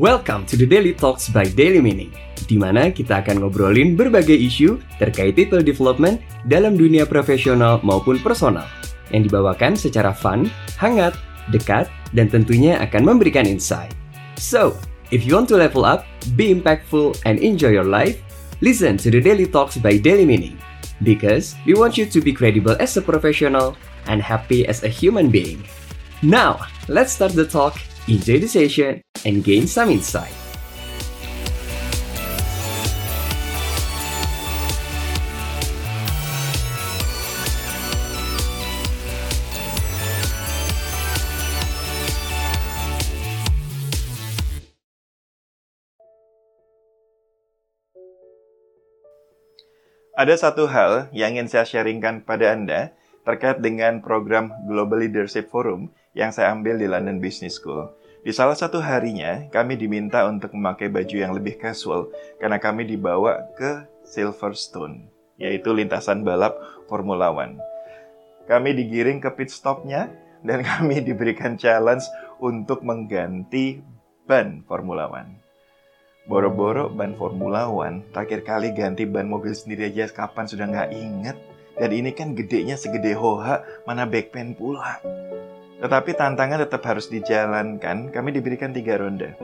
Welcome to the Daily Talks by Daily Meaning, di mana kita akan ngobrolin berbagai isu terkait people development dalam dunia profesional maupun personal, yang dibawakan secara fun, hangat, dekat, dan tentunya akan memberikan insight. So, if you want to level up, be impactful, and enjoy your life, listen to the Daily Talks by Daily Meaning, because we want you to be credible as a professional and happy as a human being. Now, let's start the talk, enjoy the session, and gain some insight. Ada satu hal yang ingin saya sharingkan pada Anda terkait dengan program Global Leadership Forum yang saya ambil di London Business School. Di salah satu harinya, kami diminta untuk memakai baju yang lebih casual karena kami dibawa ke Silverstone, yaitu lintasan balap Formula One. Kami digiring ke pit stopnya dan kami diberikan challenge untuk mengganti ban Formula One. Boro-boro ban Formula One, terakhir kali ganti ban mobil sendiri aja kapan sudah nggak inget. Dan ini kan gedenya segede hoha, mana backpain pula. Tetapi tantangan tetap harus dijalankan, kami diberikan tiga ronde.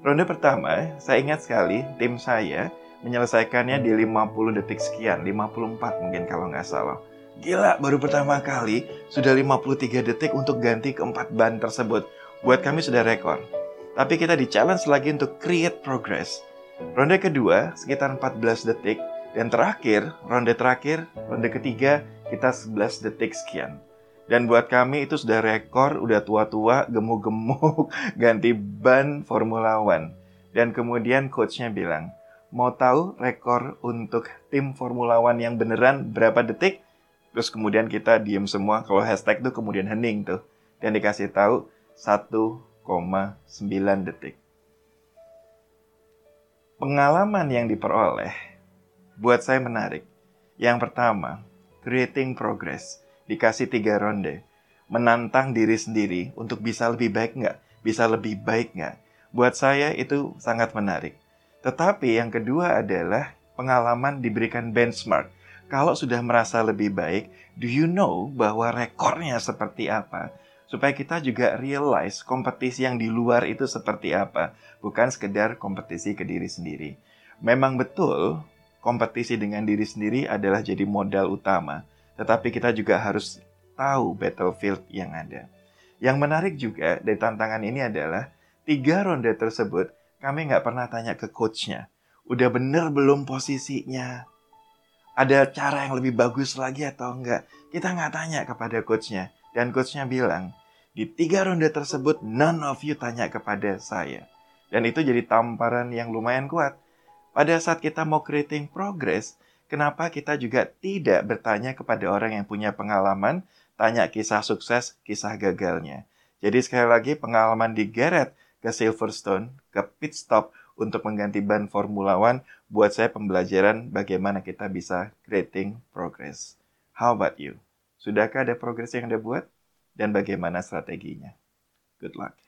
Ronde pertama, saya ingat sekali, tim saya menyelesaikannya di 50 detik sekian, 54 mungkin kalau nggak salah. Gila, baru pertama kali sudah 53 detik untuk ganti keempat ban tersebut. Buat kami sudah rekor. Tapi kita di challenge lagi untuk create progress. Ronde kedua sekitar 14 detik. Dan terakhir, ronde terakhir, ronde ketiga, kita 11 detik sekian. Dan buat kami itu sudah rekor, udah tua-tua, gemuk-gemuk, ganti ban Formula One. Dan kemudian coachnya bilang, mau tahu rekor untuk tim Formula One yang beneran berapa detik? Terus kemudian kita diem semua, kalau hashtag tuh kemudian hening tuh. Dan dikasih tahu 1,9 detik. Pengalaman yang diperoleh buat saya menarik. Yang pertama, creating progress dikasih tiga ronde. Menantang diri sendiri untuk bisa lebih baik nggak? Bisa lebih baik nggak? Buat saya itu sangat menarik. Tetapi yang kedua adalah pengalaman diberikan benchmark. Kalau sudah merasa lebih baik, do you know bahwa rekornya seperti apa? Supaya kita juga realize kompetisi yang di luar itu seperti apa. Bukan sekedar kompetisi ke diri sendiri. Memang betul, kompetisi dengan diri sendiri adalah jadi modal utama tetapi kita juga harus tahu battlefield yang ada. Yang menarik juga dari tantangan ini adalah tiga ronde tersebut kami nggak pernah tanya ke coachnya. Udah bener belum posisinya? Ada cara yang lebih bagus lagi atau enggak? Kita nggak tanya kepada coachnya. Dan coachnya bilang, di tiga ronde tersebut none of you tanya kepada saya. Dan itu jadi tamparan yang lumayan kuat. Pada saat kita mau creating progress, kenapa kita juga tidak bertanya kepada orang yang punya pengalaman, tanya kisah sukses, kisah gagalnya. Jadi sekali lagi pengalaman di Garrett ke Silverstone, ke pit stop untuk mengganti ban Formula One, buat saya pembelajaran bagaimana kita bisa creating progress. How about you? Sudahkah ada progress yang Anda buat? Dan bagaimana strateginya? Good luck.